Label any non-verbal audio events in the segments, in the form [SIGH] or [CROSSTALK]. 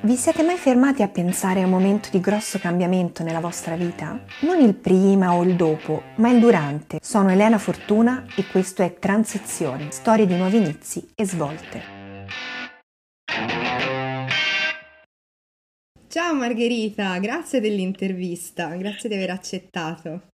Vi siete mai fermati a pensare a un momento di grosso cambiamento nella vostra vita? Non il prima o il dopo, ma il durante. Sono Elena Fortuna e questo è Transizioni, storie di nuovi inizi e svolte. Ciao Margherita, grazie dell'intervista, grazie di aver accettato.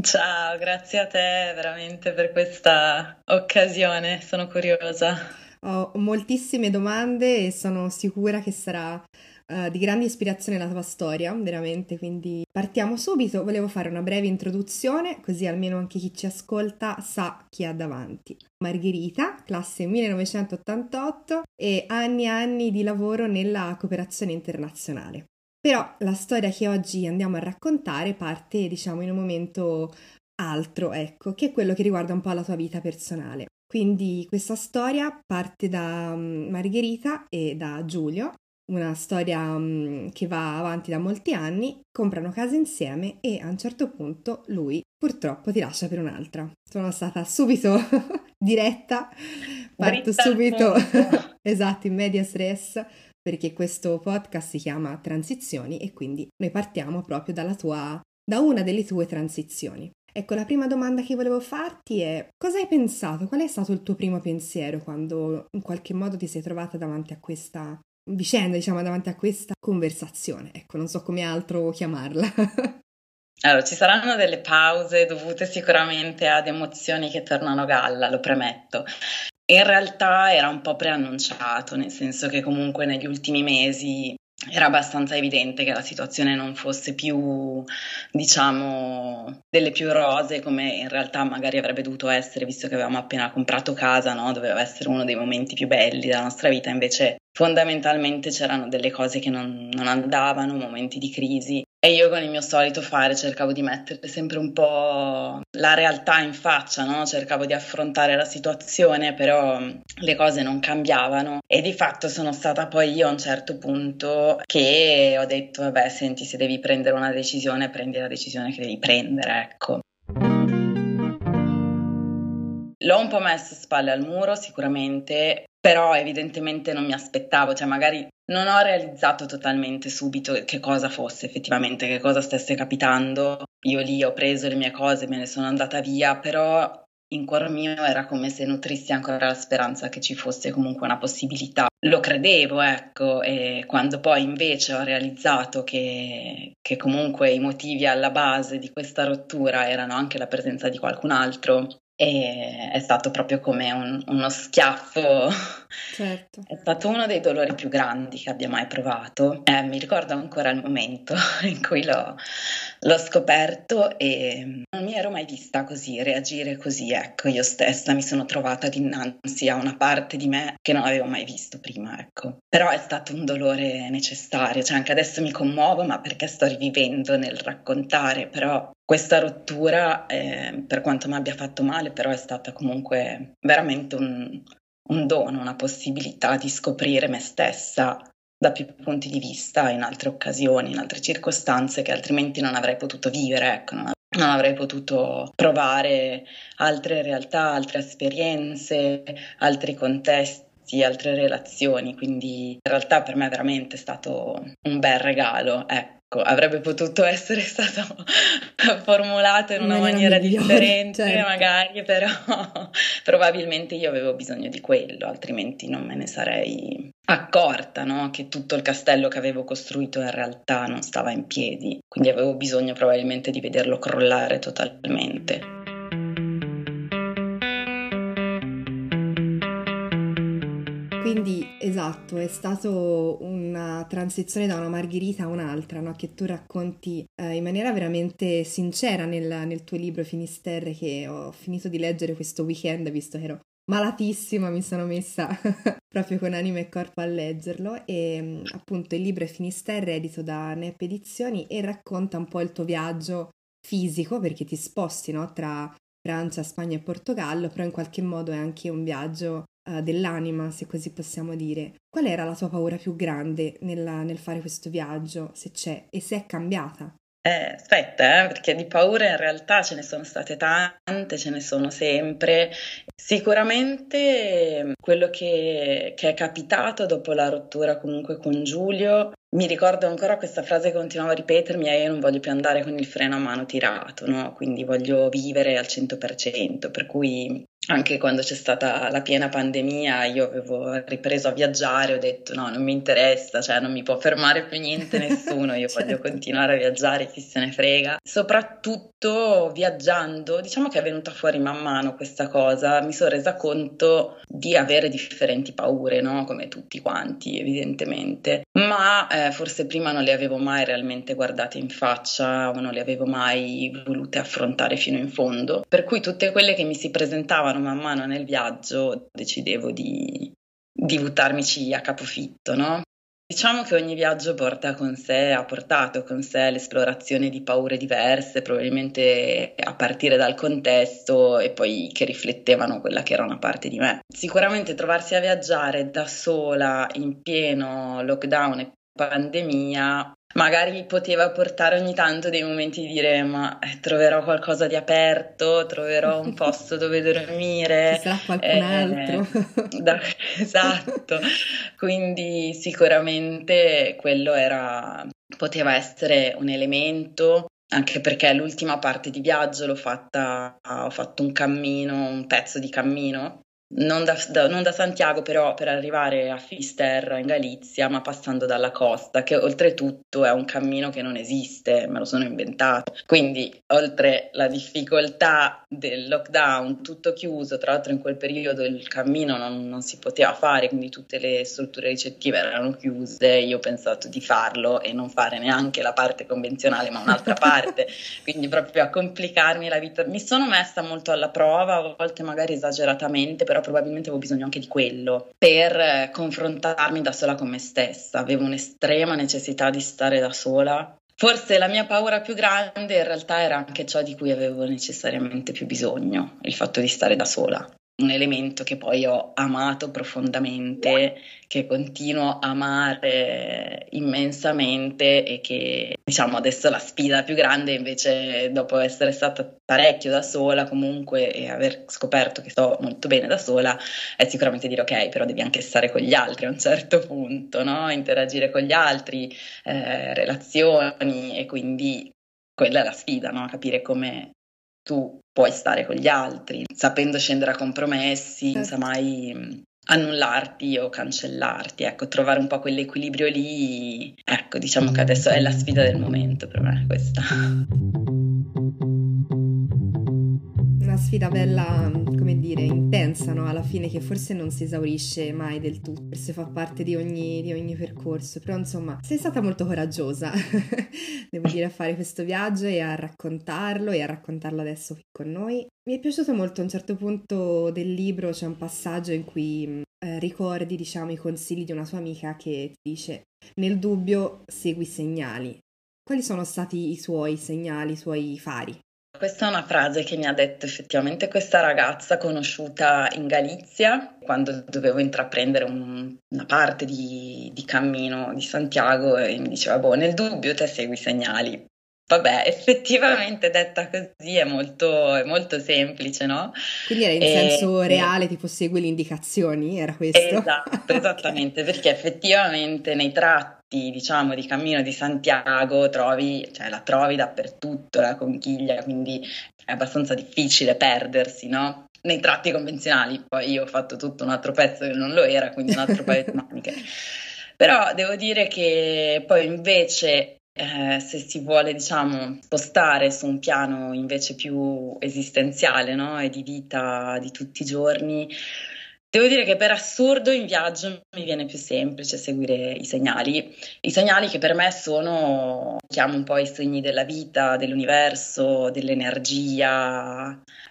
Ciao, grazie a te veramente per questa occasione, sono curiosa. Ho moltissime domande e sono sicura che sarà uh, di grande ispirazione la tua storia, veramente, quindi partiamo subito. Volevo fare una breve introduzione, così almeno anche chi ci ascolta sa chi ha davanti. Margherita, classe 1988 e anni e anni di lavoro nella cooperazione internazionale. Però la storia che oggi andiamo a raccontare parte, diciamo, in un momento altro, ecco, che è quello che riguarda un po' la tua vita personale. Quindi questa storia parte da mm, Margherita e da Giulio, una storia um, che va avanti da molti anni, comprano casa insieme e a un certo punto lui purtroppo ti lascia per un'altra. Sono stata subito [LAUGHS] diretta, parto Dritta subito, [LAUGHS] esatto, in media stress, perché questo podcast si chiama Transizioni e quindi noi partiamo proprio dalla tua, da una delle tue transizioni. Ecco, la prima domanda che volevo farti è cosa hai pensato? Qual è stato il tuo primo pensiero quando in qualche modo ti sei trovata davanti a questa vicenda, diciamo, davanti a questa conversazione? Ecco, non so come altro chiamarla. [LAUGHS] Allora, ci saranno delle pause dovute sicuramente ad emozioni che tornano a galla, lo premetto. In realtà era un po' preannunciato, nel senso che comunque negli ultimi mesi era abbastanza evidente che la situazione non fosse più, diciamo, delle più rose come in realtà magari avrebbe dovuto essere, visto che avevamo appena comprato casa, no? Doveva essere uno dei momenti più belli della nostra vita, invece fondamentalmente c'erano delle cose che non, non andavano, momenti di crisi e io con il mio solito fare cercavo di mettere sempre un po' la realtà in faccia, no? cercavo di affrontare la situazione, però le cose non cambiavano e di fatto sono stata poi io a un certo punto che ho detto vabbè senti se devi prendere una decisione prendi la decisione che devi prendere, ecco. L'ho un po' messo spalle al muro sicuramente, però evidentemente non mi aspettavo, cioè magari non ho realizzato totalmente subito che cosa fosse effettivamente, che cosa stesse capitando. Io lì ho preso le mie cose, me ne sono andata via, però in cuor mio era come se nutrissi ancora la speranza che ci fosse comunque una possibilità. Lo credevo, ecco, e quando poi invece ho realizzato che, che comunque i motivi alla base di questa rottura erano anche la presenza di qualcun altro, e è stato proprio come un, uno schiaffo. Certo. È stato uno dei dolori più grandi che abbia mai provato. Eh, mi ricordo ancora il momento [LAUGHS] in cui l'ho, l'ho, scoperto e non mi ero mai vista così, reagire così. Ecco, io stessa mi sono trovata dinanzi a una parte di me che non avevo mai visto prima. Ecco. Però è stato un dolore necessario, cioè anche adesso mi commuovo, ma perché sto rivivendo nel raccontare, però questa rottura, eh, per quanto mi abbia fatto male, però è stata comunque veramente un, un dono, una possibilità di scoprire me stessa da più punti di vista in altre occasioni, in altre circostanze che altrimenti non avrei potuto vivere, ecco, non, non avrei potuto provare altre realtà, altre esperienze, altri contesti, altre relazioni, quindi in realtà per me è veramente stato un bel regalo, ecco. Ecco, avrebbe potuto essere [LAUGHS] stato formulato in una maniera, maniera differente, certo. magari, però [LAUGHS] probabilmente io avevo bisogno di quello, altrimenti non me ne sarei accorta, no? Che tutto il castello che avevo costruito in realtà non stava in piedi, quindi avevo bisogno probabilmente di vederlo crollare totalmente. Quindi esatto, è stato una transizione da una margherita a un'altra, no? che tu racconti eh, in maniera veramente sincera nel, nel, tuo libro Finisterre che ho finito di leggere questo weekend visto che ero malatissima, mi sono messa [LAUGHS] proprio con anima e corpo a leggerlo e appunto il libro è Finisterre edito da NEP Edizioni e racconta un po' il tuo viaggio fisico perché ti sposti no? tra Francia, Spagna e Portogallo, però in qualche modo è anche un viaggio uh, dell'anima, se così possiamo dire. Qual era la tua paura più grande nella, nel fare questo viaggio, se c'è, e se è cambiata Eh, aspetta, eh, perché di paure in realtà ce ne sono state tante, ce ne sono sempre. Sicuramente quello che, che è capitato dopo la rottura comunque con Giulio mi ricordo ancora questa frase che continuavo a ripetermi, e io non voglio più andare con il freno a mano tirato, no? Quindi voglio vivere al 100%, per cui anche quando c'è stata la piena pandemia io avevo ripreso a viaggiare, ho detto no, non mi interessa, cioè non mi può fermare più niente nessuno, io [LAUGHS] certo. voglio continuare a viaggiare, chi se ne frega. Soprattutto viaggiando, diciamo che è venuta fuori man mano questa cosa, mi sono resa conto di avere differenti paure, no? Come tutti quanti, evidentemente. Ma eh, forse prima non le avevo mai realmente guardate in faccia o non le avevo mai volute affrontare fino in fondo. Per cui tutte quelle che mi si presentavano mano man mano nel viaggio decidevo di, di buttarmici a capofitto, no? Diciamo che ogni viaggio porta con sé, ha portato con sé l'esplorazione di paure diverse, probabilmente a partire dal contesto e poi che riflettevano quella che era una parte di me. Sicuramente trovarsi a viaggiare da sola in pieno lockdown e pandemia magari poteva portare ogni tanto dei momenti di dire ma eh, troverò qualcosa di aperto, troverò un [LAUGHS] posto dove dormire. Ci sarà qualcun eh, altro. [LAUGHS] Da, esatto, quindi sicuramente quello era, poteva essere un elemento anche perché l'ultima parte di viaggio l'ho fatta, ho fatto un cammino, un pezzo di cammino non da, da, non da, Santiago però per arrivare a Fisterra in Galizia, ma passando dalla costa, che oltretutto è un cammino che non esiste, me lo sono inventato. Quindi, oltre la difficoltà del lockdown, tutto chiuso, tra l'altro in quel periodo il cammino non, non si poteva fare, quindi tutte le strutture ricettive erano chiuse, io ho pensato di farlo e non fare neanche la parte convenzionale, ma un'altra [LAUGHS] parte, quindi proprio a complicarmi la vita. Mi sono messa molto alla prova, a volte magari esageratamente, però probabilmente avevo bisogno anche di quello per eh, confrontarmi da sola con me stessa. Avevo un'estrema necessità di stare da sola. Forse la mia paura più grande in realtà era anche ciò di cui avevo necessariamente più bisogno, il fatto di stare da sola un elemento che poi ho amato profondamente, che continuo a amare immensamente e che diciamo adesso la sfida più grande invece dopo essere stata parecchio da sola comunque e aver scoperto che sto molto bene da sola è sicuramente dire ok però devi anche stare con gli altri a un certo punto, no? interagire con gli altri, eh, relazioni e quindi quella è la sfida, no? capire come tu puoi stare con gli altri, sapendo scendere a compromessi, senza mai mm, annullarti o cancellarti, ecco, trovare un po' quell'equilibrio lì, ecco, diciamo che adesso è la sfida del momento per me questa. [LAUGHS] Una sfida bella, come dire, intensa, no? Alla fine che forse non si esaurisce mai del tutto, forse fa parte di ogni, di ogni percorso, però insomma sei stata molto coraggiosa, [LAUGHS] devo dire, a fare questo viaggio e a raccontarlo e a raccontarlo adesso qui con noi. Mi è piaciuto molto a un certo punto del libro, c'è un passaggio in cui eh, ricordi, diciamo, i consigli di una tua amica che ti dice nel dubbio segui i segnali. Quali sono stati i suoi segnali, i suoi fari? Questa è una frase che mi ha detto effettivamente questa ragazza conosciuta in Galizia quando dovevo intraprendere un, una parte di, di, cammino di Santiago e mi diceva, boh, nel dubbio te segui i segnali. Vabbè, [LAUGHS] effettivamente detta così è molto, è molto semplice, no? Quindi era in e, senso reale, tipo segui le indicazioni, era questo? Esatto, [LAUGHS] esattamente, perché effettivamente nei tratti, diciamo, di cammino di Santiago trovi, cioè la trovi dappertutto la conchiglia, quindi è abbastanza difficile perdersi, no? Nei tratti convenzionali, poi io ho fatto tutto un altro pezzo che non lo era, quindi un altro paio di [LAUGHS] maniche. Però devo dire che poi invece eh, se si vuole, diciamo, spostare su un piano invece più esistenziale, no? E di vita di tutti i giorni, Devo dire che per assurdo in viaggio mi viene più semplice seguire i segnali, i segnali che per me sono, chiamo un po' i segni della vita, dell'universo, dell'energia,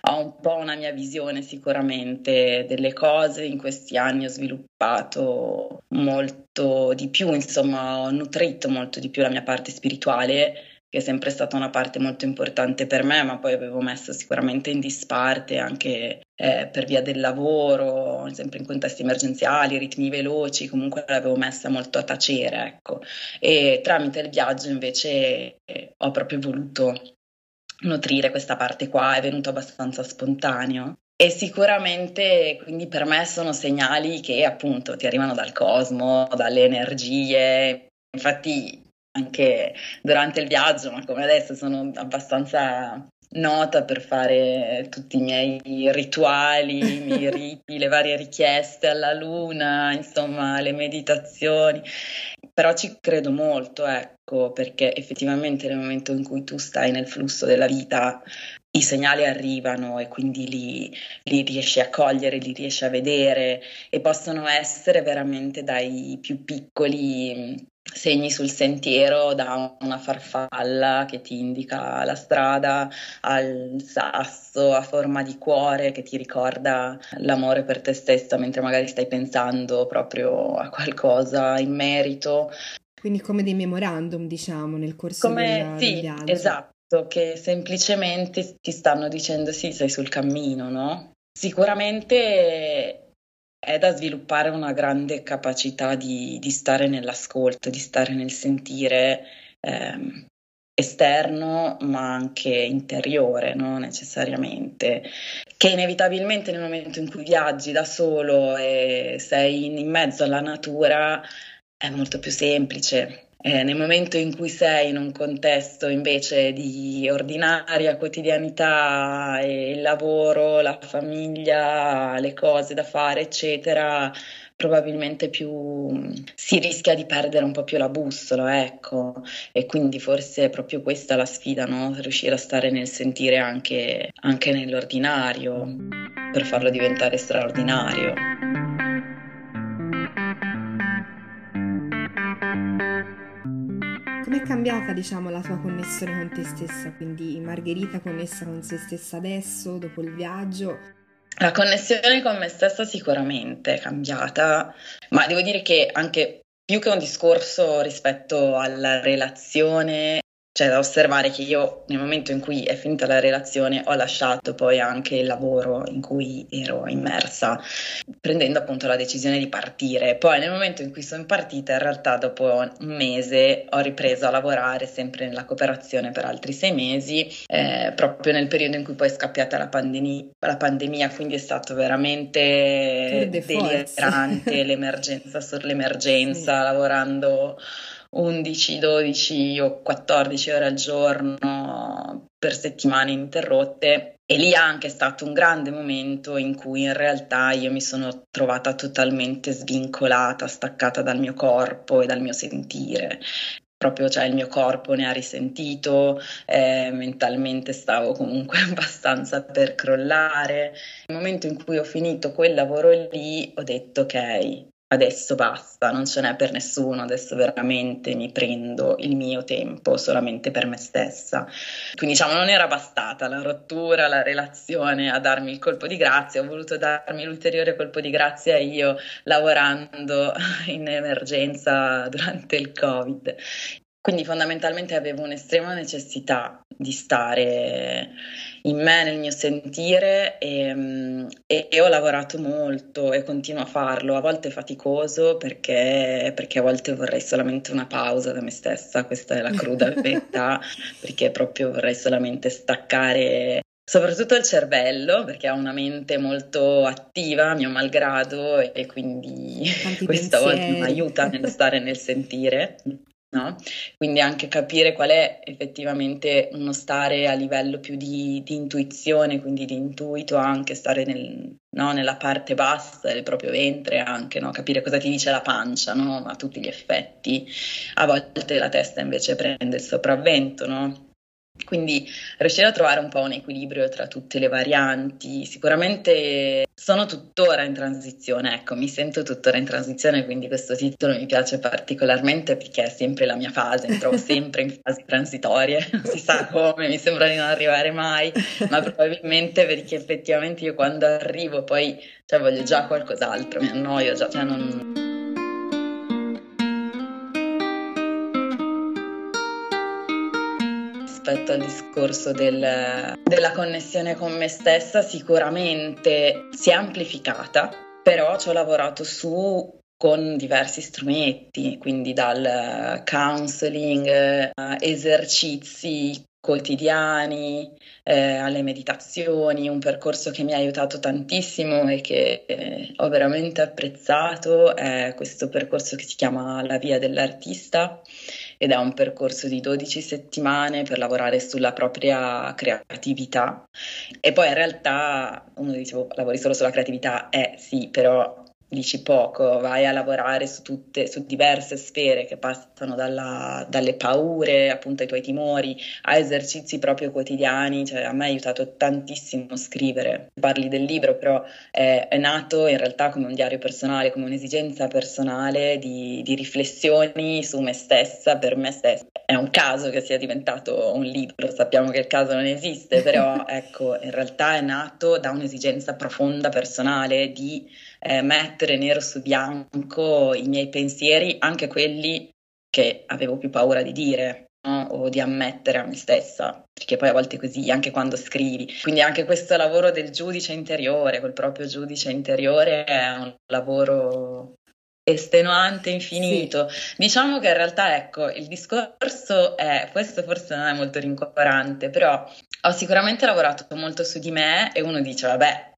ho un po' una mia visione sicuramente delle cose, in questi anni ho sviluppato molto di più, insomma ho nutrito molto di più la mia parte spirituale che è sempre stata una parte molto importante per me, ma poi avevo messo sicuramente in disparte anche eh, per via del lavoro, sempre in contesti emergenziali, ritmi veloci, comunque l'avevo messa molto a tacere, ecco. E tramite il viaggio invece eh, ho proprio voluto nutrire questa parte qua, è venuto abbastanza spontaneo. E sicuramente quindi per me sono segnali che appunto ti arrivano dal cosmo, dalle energie. Infatti anche durante il viaggio, ma come adesso sono abbastanza nota per fare tutti i miei rituali, i miei [LAUGHS] riti, le varie richieste alla luna, insomma, le meditazioni. Però ci credo molto, ecco, perché effettivamente nel momento in cui tu stai nel flusso della vita, i segnali arrivano e quindi li, li, riesci a cogliere, li riesci a vedere e possono essere veramente dai più piccoli segni sul sentiero da una farfalla che ti indica la strada al sasso a forma di cuore che ti ricorda l'amore per te stessa mentre magari stai pensando proprio a qualcosa in merito. Quindi come dei memorandum, diciamo, nel corso come, della, sì, del. Esatto, che semplicemente ti stanno dicendo sì, sei sul cammino, no? Sicuramente è da sviluppare una grande capacità di, di stare nell'ascolto, di stare nel sentire eh, esterno ma anche interiore, no? necessariamente, che inevitabilmente nel momento in cui viaggi da solo e sei in, in mezzo alla natura è molto più semplice, eh, nel momento in cui sei in un contesto invece di ordinaria quotidianità, e il lavoro, la famiglia, le cose da fare, eccetera, probabilmente più si rischia di perdere un po' più la bussola, ecco, e quindi forse è proprio questa la sfida, no? Riuscire a stare nel sentire anche, anche nell'ordinario per farlo diventare straordinario. Com'è cambiata, diciamo, la tua connessione con te stessa? Quindi Margherita connessa con se stessa adesso, dopo il viaggio? La connessione con me stessa sicuramente è cambiata, ma devo dire che anche più che un discorso rispetto alla relazione c'è da osservare che io nel momento in cui è finita la relazione ho lasciato poi anche il lavoro in cui ero immersa, prendendo appunto la decisione di partire. Poi nel momento in cui sono partita, in realtà dopo un mese ho ripreso a lavorare sempre nella cooperazione per altri sei mesi, eh, proprio nel periodo in cui poi è scappiata la, pandemia, la pandemia quindi è stato veramente delirante l'emergenza [LAUGHS] sull'emergenza, sì. lavorando 11, 12 o 14 ore al giorno per settimane ininterrotte e lì anche è stato un grande momento in cui in realtà io mi sono trovata totalmente svincolata, staccata dal mio corpo e dal mio sentire. Proprio cioè, il mio corpo ne ha risentito, eh, mentalmente stavo comunque [LAUGHS] abbastanza per crollare. Nel momento in cui ho finito quel lavoro lì ho detto ok, adesso basta, non ce n'è per nessuno, adesso veramente mi prendo il mio tempo solamente per me stessa. Quindi diciamo non era bastata la rottura, la relazione a darmi il colpo di grazia, ho voluto darmi l'ulteriore colpo di grazia io lavorando in emergenza durante il Covid. Quindi fondamentalmente avevo un'estrema necessità di stare in me, nel mio sentire e, e, e, ho lavorato molto e continuo a farlo, a volte è faticoso perché, perché, a volte vorrei solamente una pausa da me stessa, questa è la cruda [LAUGHS] verità, perché proprio vorrei solamente staccare soprattutto il cervello perché ha una mente molto attiva a mio malgrado e quindi Tanti [LAUGHS] questa volta mi aiuta nello stare nel [LAUGHS] sentire No? Quindi anche capire qual è effettivamente uno stare a livello più di, di intuizione, quindi di intuito, anche stare nel, no? nella parte bassa del proprio ventre, anche no? capire cosa ti dice la pancia a tutti gli effetti. A volte la testa invece prende il sopravvento? Quindi riuscire a trovare un po' un equilibrio tra tutte le varianti, sicuramente sono tuttora in transizione, ecco, mi sento tuttora in transizione, quindi questo titolo mi piace particolarmente perché è sempre la mia fase, mi trovo [LAUGHS] sempre in fasi transitorie, non si sa come, mi sembra di non arrivare mai, ma probabilmente perché effettivamente io quando arrivo poi cioè, voglio già qualcos'altro, mi annoio già, cioè non rispetto al discorso del, della connessione con me stessa sicuramente si è amplificata, però ci ho lavorato su con diversi strumenti, quindi dal counseling, esercizi quotidiani, eh, alle meditazioni, un percorso che mi ha aiutato tantissimo e che eh, ho veramente apprezzato è questo percorso che si chiama La via dell'artista ed è un percorso di 12 settimane per lavorare sulla propria creatività. E poi in realtà uno dice lavori solo sulla creatività, eh sì, però dici poco, vai a lavorare su tutte, su diverse sfere che passano dalla, dalle paure, appunto ai tuoi timori, a esercizi proprio quotidiani, cioè a me ha aiutato tantissimo scrivere. Parli del libro, però è, è nato in realtà come un diario personale, come un'esigenza personale di, di riflessioni su me stessa, per me stessa. È un caso che sia diventato un libro, sappiamo che il caso non esiste, però [LAUGHS] ecco, in realtà è nato da un'esigenza profonda personale di eh, mettere nero su bianco i miei pensieri, anche quelli che avevo più paura di dire no? o di ammettere a me stessa, perché poi a volte è così, anche quando scrivi. Quindi anche questo lavoro del giudice interiore, col proprio giudice interiore, è un lavoro estenuante, infinito. Sì. Diciamo che in realtà, ecco, il discorso è, questo forse non è molto rincuorante, però ho sicuramente lavorato molto su di me e uno dice, vabbè,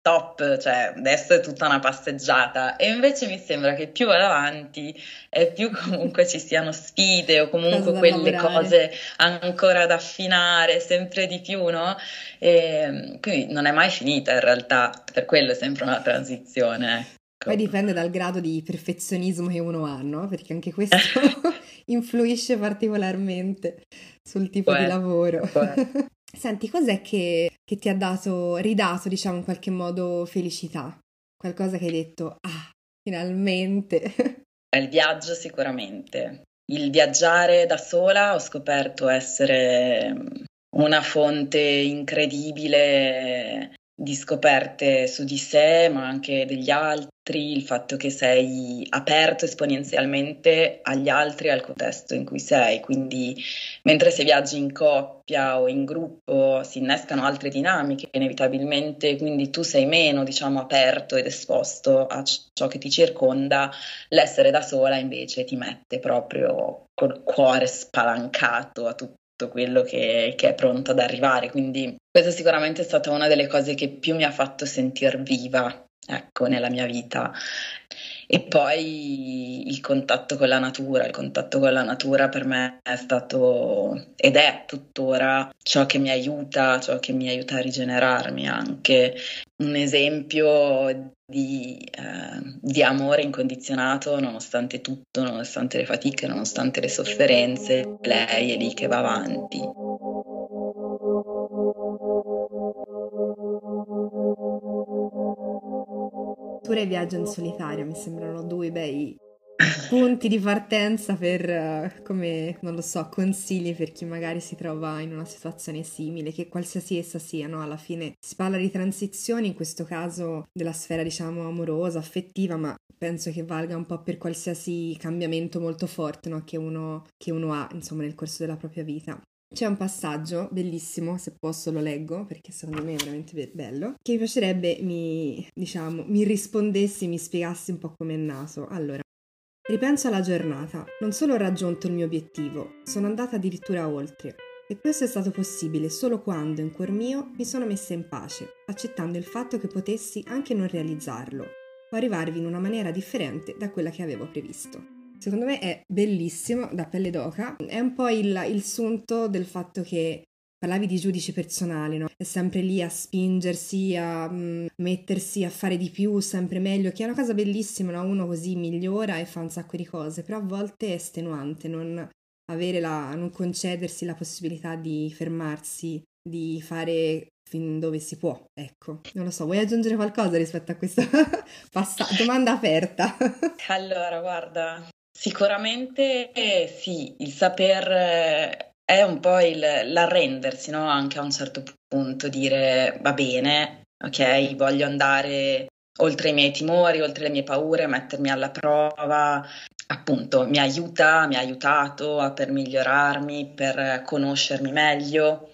top, cioè adesso è tutta una passeggiata e invece mi sembra che più vado avanti e più [LAUGHS] comunque ci siano sfide o comunque quelle cose ancora da affinare sempre di più, no? E quindi non è mai finita in realtà, per quello è sempre una transizione. Ecco. Poi dipende dal grado di perfezionismo che uno ha, no? Perché anche questo [LAUGHS] influisce particolarmente sul tipo Beh, di lavoro. Senti, cos'è che, che, ti ha dato, ridato, diciamo, in qualche modo felicità? Qualcosa che hai detto, ah, finalmente. [LAUGHS] Il viaggio sicuramente. Il viaggiare da sola ho scoperto essere una fonte incredibile di scoperte su di sé, ma anche degli altri, il fatto che sei aperto esponenzialmente agli altri e al contesto in cui sei. Quindi, mentre se viaggi in coppia o in gruppo, si innescano altre dinamiche inevitabilmente, quindi tu sei meno, diciamo, aperto ed esposto a ciò che ti circonda, l'essere da sola invece ti mette proprio col cuore spalancato a tutto quello che, che, è pronto ad arrivare. Quindi questa sicuramente è stata una delle cose che più mi ha fatto sentire viva, ecco, nella mia vita. E poi il contatto con la natura, il contatto con la natura per me è stato ed è tuttora ciò che mi aiuta, ciò che mi aiuta a rigenerarmi anche. Un esempio di, eh, di amore incondizionato nonostante tutto, nonostante le fatiche, nonostante le sofferenze, lei è lì che va avanti. Pure viaggio in solitaria mi sembrano due bei punti di partenza per, uh, come, non lo so, consigli per chi magari si trova in una situazione simile, che qualsiasi essa sia, no? Alla fine si parla di transizioni, in questo caso della sfera, diciamo, amorosa, affettiva, ma penso che valga un po' per qualsiasi cambiamento molto forte, no? Che uno, che uno ha, insomma, nel corso della propria vita. C'è un passaggio bellissimo, se posso lo leggo perché secondo me è veramente bello, che mi piacerebbe mi, diciamo, mi rispondessi, mi spiegassi un po' come è nato. Allora, ripenso alla giornata, non solo ho raggiunto il mio obiettivo, sono andata addirittura oltre. E questo è stato possibile solo quando, in cuor mio, mi sono messa in pace, accettando il fatto che potessi anche non realizzarlo, o arrivarvi in una maniera differente da quella che avevo previsto. Secondo me è bellissimo, da pelle d'oca. È un po' il, il sunto del fatto che parlavi di giudice personale, no? È sempre lì a spingersi, a mm, mettersi a fare di più, sempre meglio, che è una cosa bellissima, no? Uno così migliora e fa un sacco di cose, però a volte è estenuante non la, non concedersi la possibilità di fermarsi, di fare fin dove si può, ecco. Non lo so, vuoi aggiungere qualcosa rispetto a questa [LAUGHS] domanda aperta? [LAUGHS] allora, guarda, Sicuramente eh, sì, il saper eh, è un po' il, l'arrendersi, no? Anche a un certo punto, dire va bene, ok, voglio andare oltre i miei timori, oltre le mie paure, mettermi alla prova, appunto mi aiuta, mi ha aiutato per migliorarmi, per conoscermi meglio.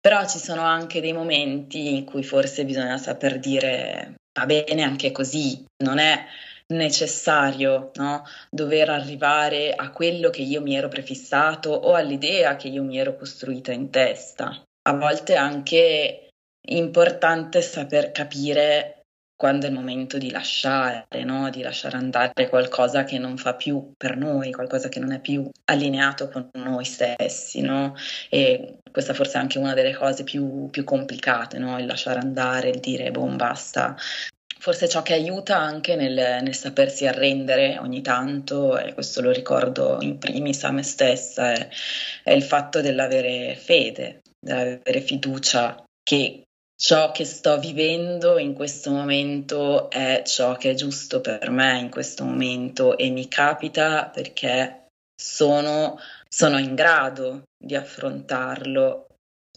Però ci sono anche dei momenti in cui forse bisogna saper dire va bene anche così, non è necessario no? dover arrivare a quello che io mi ero prefissato o all'idea che io mi ero costruita in testa. A volte è anche importante saper capire quando è il momento di lasciare, no? di lasciare andare qualcosa che non fa più per noi, qualcosa che non è più allineato con noi stessi. No? E questa forse è anche una delle cose più, più complicate, no? il lasciare andare, il dire, boh, basta. Forse ciò che aiuta anche nel, nel, sapersi arrendere ogni tanto, e questo lo ricordo in primis a me stessa, è, è il fatto dell'avere fede, dell'avere fiducia che ciò che sto vivendo in questo momento è ciò che è giusto per me in questo momento e mi capita perché sono, sono in grado di affrontarlo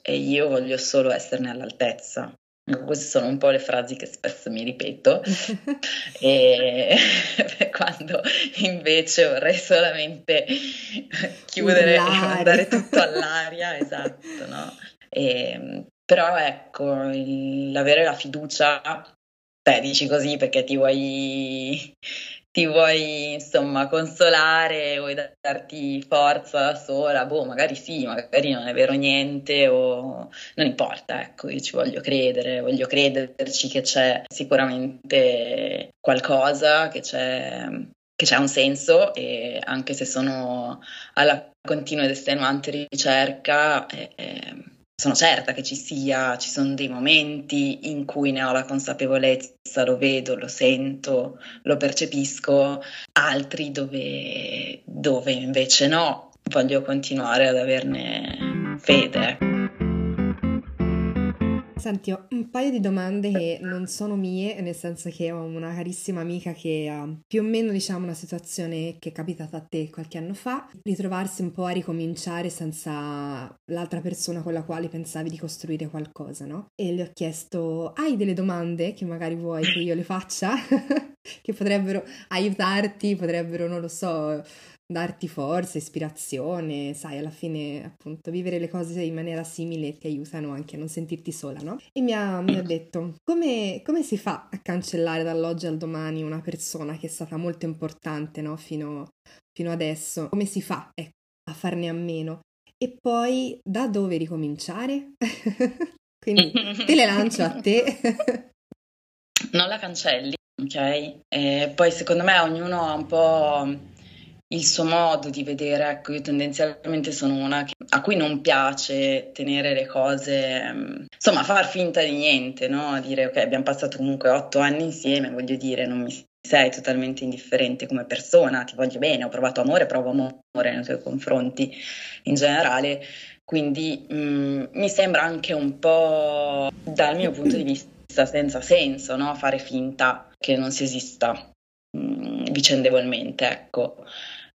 e io voglio solo esserne all'altezza. Queste sono un po' le frasi che spesso mi ripeto, [LAUGHS] e [LAUGHS] quando invece vorrei solamente chiudere Urlare. e mandare tutto all'aria, esatto, no? E, però ecco, il, avere la fiducia, beh, dici così perché ti vuoi, ti vuoi insomma consolare, vuoi darti forza da sola, boh, magari sì, magari non è vero niente o non importa, ecco, io ci voglio credere, voglio crederci che c'è sicuramente qualcosa, che c'è che c'è un senso e anche se sono alla continua ed estenuante ricerca, eh, eh, sono certa che ci sia, ci sono dei momenti in cui ne ho la consapevolezza, lo vedo, lo sento, lo percepisco, altri dove, dove invece no, voglio continuare ad averne fede. Senti, ho un paio di domande che non sono mie, nel senso che ho una carissima amica che ha più o meno, diciamo, una situazione che è capitata a te qualche anno fa, ritrovarsi un po' a ricominciare senza l'altra persona con la quale pensavi di costruire qualcosa, no? E le ho chiesto, hai delle domande che magari vuoi che io le faccia? [LAUGHS] che potrebbero aiutarti, potrebbero, non lo so, darti forza, ispirazione, sai, alla fine appunto vivere le cose in maniera simile ti aiutano anche a non sentirti sola, no? E mi ha, mi ha detto, come, come, si fa a cancellare dall'oggi al domani una persona che è stata molto importante, no? Fino, fino adesso, come si fa ecco, a farne a meno? E poi da dove ricominciare? [LAUGHS] Quindi te le lancio a te. [LAUGHS] non la cancelli, ok? E poi secondo me ognuno ha un po' il suo modo di vedere, ecco, io tendenzialmente sono una che, a cui non piace tenere le cose, mm, insomma, far finta di niente, no? Dire ok, abbiamo passato comunque otto anni insieme, voglio dire, non mi sei totalmente indifferente come persona, ti voglio bene, ho provato amore, provo amore nei tuoi confronti in generale, quindi mh, mm, mi sembra anche un po' dal mio punto di vista senza senso, no? Fare finta che non si esista mm, vicendevolmente, ecco.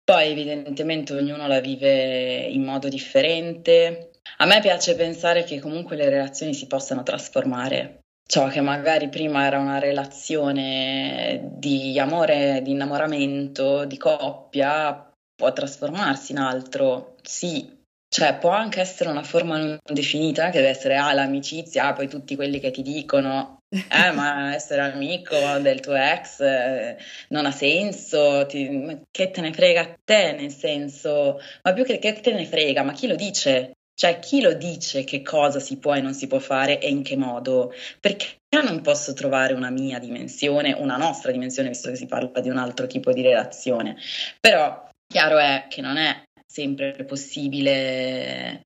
Poi evidentemente ognuno la vive in modo differente. A me piace pensare che comunque le relazioni si possano trasformare. Ciò che magari prima era una relazione di amore, di innamoramento, di coppia, può trasformarsi in altro. Sì, cioè può anche essere una forma non definita, che deve essere ah, l'amicizia, ah, poi tutti quelli che ti dicono [LAUGHS] eh, ma essere amico del tuo ex eh, non ha senso, ti, che te ne frega a te, nel senso, ma più che, che te ne frega, ma chi lo dice? Cioè, chi lo dice che cosa si può e non si può fare e in che modo? Perché non posso trovare una mia dimensione, una nostra dimensione, visto che si parla di un altro tipo di relazione. Però chiaro è che non è sempre possibile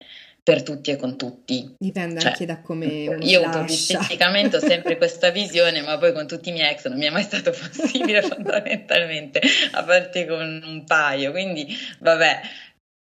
per tutti e con tutti. Dipende cioè, anche da come uno Io automaticamente ho sempre questa visione, ma poi con tutti i miei ex non mi è mai stato [LAUGHS] possibile fondamentalmente, a parte con un paio. Quindi, vabbè,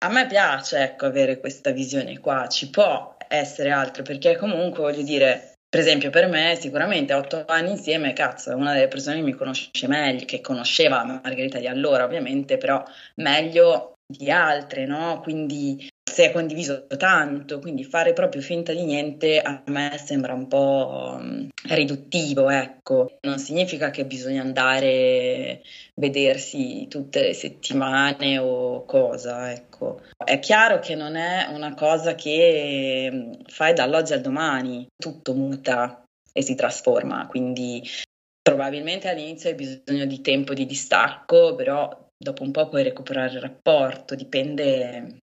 a me piace ecco, avere questa visione qua, ci può essere altro, perché comunque voglio dire, per esempio, per me, sicuramente otto anni insieme, cazzo, è una delle persone che mi conosce meglio, che conosceva Margherita di allora, ovviamente, però meglio di altre, no? Quindi si è condiviso tanto, quindi fare proprio finta di niente a me sembra un po' mm, riduttivo, ecco. Non significa che bisogna andare a vedersi tutte le settimane o cosa, ecco. È chiaro che non è una cosa che mm, fai dall'oggi al domani, tutto muta e si trasforma, quindi probabilmente all'inizio hai bisogno di tempo di distacco, però dopo un po' puoi recuperare il rapporto, dipende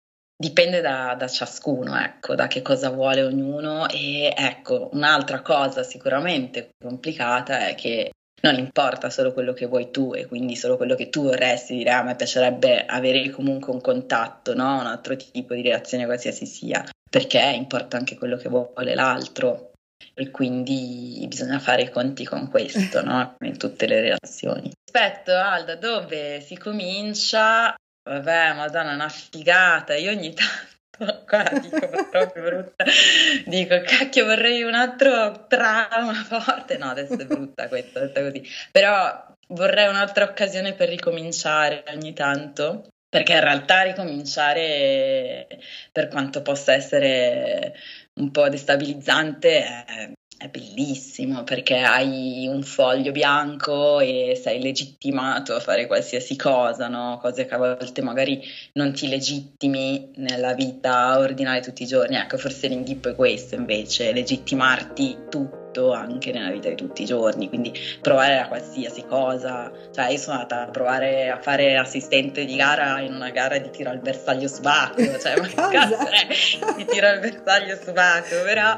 Dipende da, da, ciascuno, ecco, da che cosa vuole ognuno e ecco, un'altra cosa sicuramente complicata è che non importa solo quello che vuoi tu e quindi solo quello che tu vorresti dire, a me piacerebbe avere comunque un contatto, no? un altro tipo di relazione qualsiasi sia, perché importa anche quello che vuole l'altro e quindi bisogna fare i conti con questo, no? [LAUGHS] in tutte le relazioni. Aspetto Alda, dove si comincia Vabbè, madonna, una figata. Io ogni tanto, [LAUGHS] qua dico proprio brutta, dico cacchio vorrei un altro trauma forte. No, adesso è brutta questa, detta così. Però vorrei un'altra occasione per ricominciare ogni tanto. Perché in realtà ricominciare, per quanto possa essere un po' destabilizzante, è è bellissimo perché hai un foglio bianco e sei legittimato a fare qualsiasi cosa, no? Cose che a volte magari non ti legittimi nella vita ordinaria tutti i giorni. Ecco, forse l'inghippo è questo invece, legittimarti tu tutto anche nella vita di tutti i giorni, quindi provare a qualsiasi cosa, cioè io sono andata a provare a fare assistente di gara in una gara di tiro al bersaglio subacqueo, [LAUGHS] cioè ma che cazzo è? Di tiro al bersaglio subacqueo, però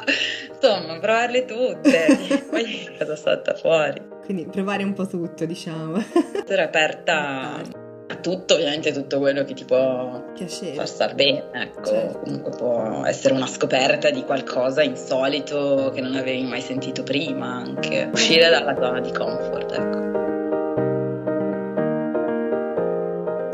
insomma provarle tutte, [LAUGHS] poi cosa è stata fuori. Quindi provare un po' tutto diciamo. Essere aperta tutto, ovviamente tutto quello che ti può Piacere. far star bene, ecco, certo. comunque può essere una scoperta di qualcosa insolito che non avevi mai sentito prima, anche uscire dalla zona di comfort, ecco.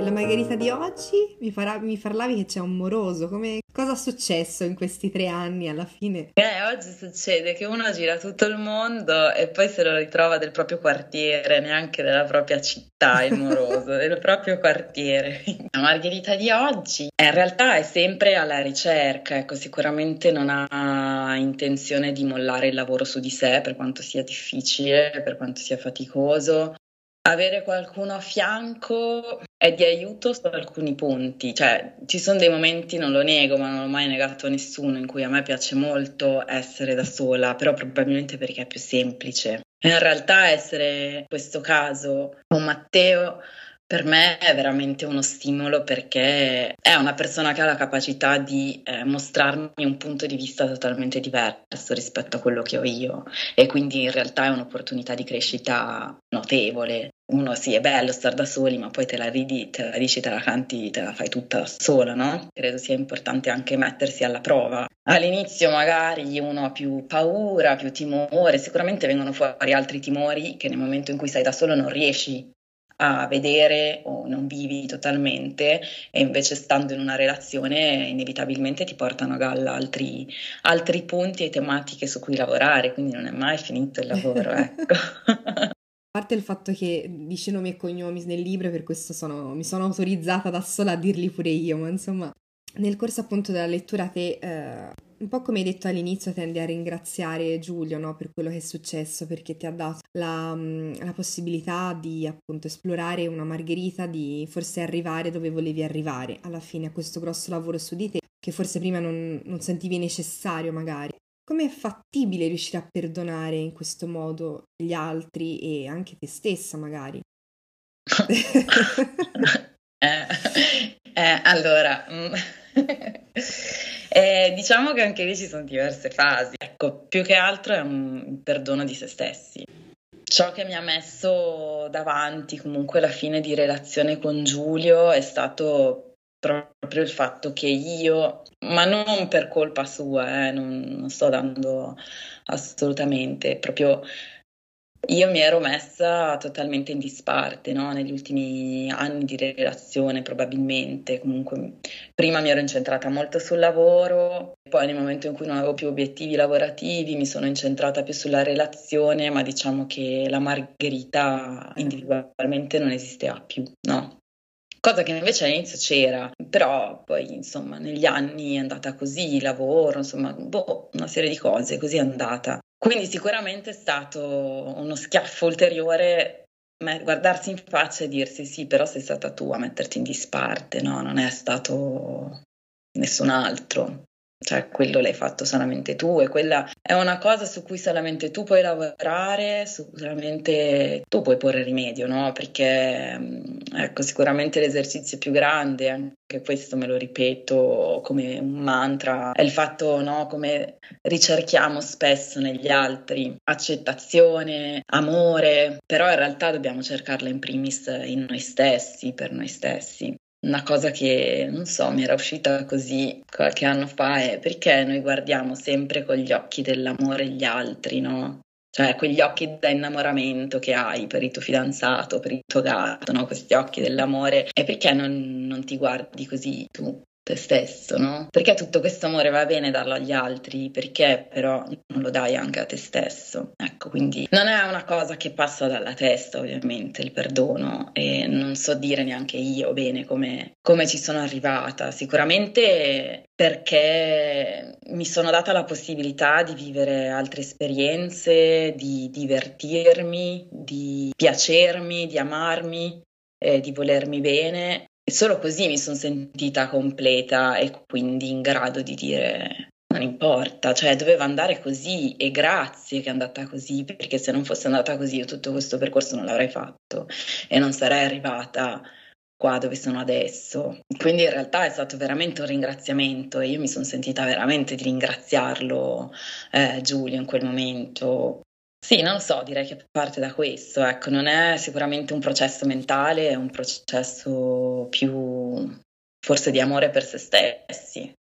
La Margherita di oggi mi, farà, mi parlavi che c'è un moroso, come, cosa è successo in questi tre anni alla fine? Eh, oggi succede che uno gira tutto il mondo e poi se lo ritrova del proprio quartiere, neanche della propria città, il moroso, [LAUGHS] del proprio quartiere. La Margherita di oggi in realtà è sempre alla ricerca, ecco, sicuramente non ha intenzione di mollare il lavoro su di sé per quanto sia difficile, per quanto sia faticoso, avere qualcuno a fianco è di aiuto su alcuni punti, cioè ci sono dei momenti, non lo nego, ma non l'ho mai negato a nessuno, in cui a me piace molto essere da sola, però probabilmente perché è più semplice. In realtà essere in questo caso con Matteo per me è veramente uno stimolo perché è una persona che ha la capacità di eh, mostrarmi un punto di vista totalmente diverso rispetto a quello che ho io e quindi in realtà è un'opportunità di crescita notevole. Uno sì, è bello star da soli, ma poi te la ridi, te la dici, te la canti, te la fai tutta sola, no? Credo sia importante anche mettersi alla prova. All'inizio magari uno ha più paura, più timore, sicuramente vengono fuori altri timori che nel momento in cui sei da solo non riesci a vedere o non vivi totalmente e invece stando in una relazione inevitabilmente ti portano a galla altri, altri punti e tematiche su cui lavorare, quindi non è mai finito il lavoro, [LAUGHS] ecco. A parte il fatto che dice nomi e cognomi nel libro, per questo sono, mi sono autorizzata da sola a dirli pure io, ma insomma, nel corso appunto della lettura te eh, un po' come hai detto all'inizio, tendi a ringraziare Giulio no, per quello che è successo, perché ti ha dato la, mm, la, possibilità di appunto esplorare una margherita, di forse arrivare dove volevi arrivare alla fine a questo grosso lavoro su di te, che forse prima non, non sentivi necessario magari. Come è fattibile riuscire a perdonare in questo modo gli altri e anche te stessa magari? [LAUGHS] eh, eh, allora... [LAUGHS] Eh, diciamo che anche lì ci sono diverse fasi. Ecco, più che altro è un perdono di se stessi. Ciò che mi ha messo davanti comunque la fine di relazione con Giulio è stato proprio il fatto che io, ma non per colpa sua, eh, non, non sto dando assolutamente, proprio io mi ero messa totalmente in disparte no? negli ultimi anni di relazione, probabilmente. Comunque, prima mi ero incentrata molto sul lavoro, poi nel momento in cui non avevo più obiettivi lavorativi mi sono incentrata più sulla relazione, ma diciamo che la Margherita individualmente non esisteva più, no? cosa che invece all'inizio c'era, però poi insomma negli anni è andata così, lavoro, insomma, boh, una serie di cose, così è andata. Quindi sicuramente è stato uno schiaffo ulteriore guardarsi in faccia e dirsi sì, però sei stata tu a metterti in disparte, no, non è stato nessun altro cioè quello l'hai fatto solamente tu e quella è una cosa su cui solamente tu puoi lavorare, solamente tu puoi porre rimedio, no? Perché mm, ecco, sicuramente l'esercizio più grande, anche questo me lo ripeto come un mantra, è il fatto, no, come ricerchiamo spesso negli altri accettazione, amore, però in realtà dobbiamo cercarla in primis in noi stessi, per noi stessi una cosa che non so, mi era uscita così qualche anno fa è perché noi guardiamo sempre con gli occhi dell'amore gli altri, no? Cioè quegli occhi da innamoramento che hai per il tuo fidanzato, per il tuo gatto, no? Questi occhi dell'amore. E perché non, non ti guardi così tu? Te stesso, no? Perché tutto questo amore va bene darlo agli altri, perché però non lo dai anche a te stesso? Ecco, quindi non è una cosa che passa dalla testa, ovviamente, il perdono, e non so dire neanche io bene come, come ci sono arrivata. Sicuramente perché mi sono data la possibilità di vivere altre esperienze, di divertirmi, di piacermi, di amarmi, eh, di volermi bene solo così mi sono sentita completa e quindi in grado di dire non importa, cioè doveva andare così e grazie che è andata così, perché se non fosse andata così io tutto questo percorso non l'avrei fatto e non sarei arrivata qua dove sono adesso. Quindi in realtà è stato veramente un ringraziamento e io mi sono sentita veramente di ringraziarlo eh, Giulio in quel momento sì, non lo so, direi che parte da questo, ecco, non è sicuramente un processo mentale, è un processo più forse di amore per se stessi,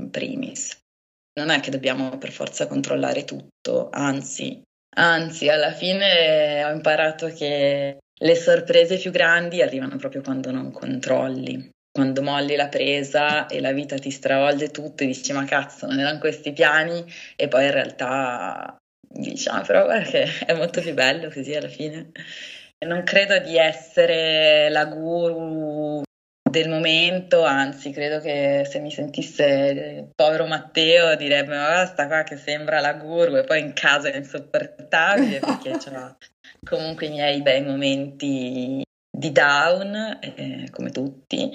in primis. Non è che dobbiamo per forza controllare tutto, anzi, anzi, alla fine ho imparato che le sorprese più grandi arrivano proprio quando non controlli. Quando molli la presa e la vita ti stravolge tutto e dici ma cazzo non erano questi piani e poi in realtà diciamo, però che è molto più bello così alla fine. Non credo di essere la guru del momento, anzi credo che se mi sentisse il povero Matteo direbbe ma basta qua che sembra la guru e poi in casa è insopportabile [LAUGHS] perché ho comunque i miei bei momenti di down, eh, come tutti,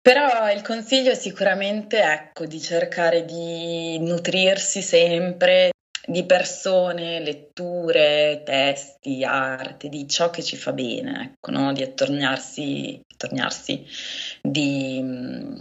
però il consiglio è sicuramente ecco, di cercare di nutrirsi sempre di persone, letture, testi, arte, di ciò che ci fa bene, ecco, no? di attorniarsi, attorniarsi di,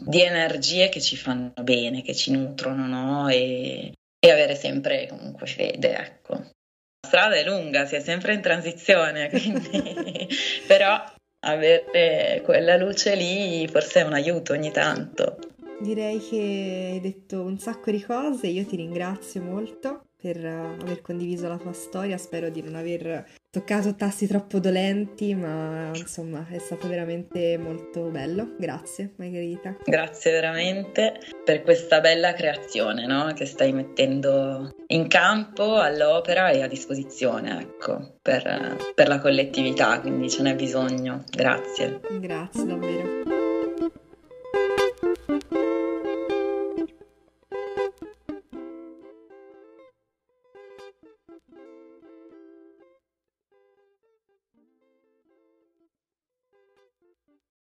di, energie che ci fanno bene, che ci nutrono, no? e, e, avere sempre comunque fede, ecco. La strada è lunga, si è sempre in transizione, [LAUGHS] quindi... però avere quella luce lì forse è un aiuto ogni tanto. Direi che hai detto un sacco di cose, io ti ringrazio molto per aver condiviso la tua storia. Spero di non aver toccato tasti troppo dolenti, ma insomma è stato veramente molto bello. Grazie Margherita. Grazie veramente per questa bella creazione no? che stai mettendo in campo all'opera e a disposizione ecco, per, per la collettività, quindi ce n'è bisogno. Grazie. Grazie davvero.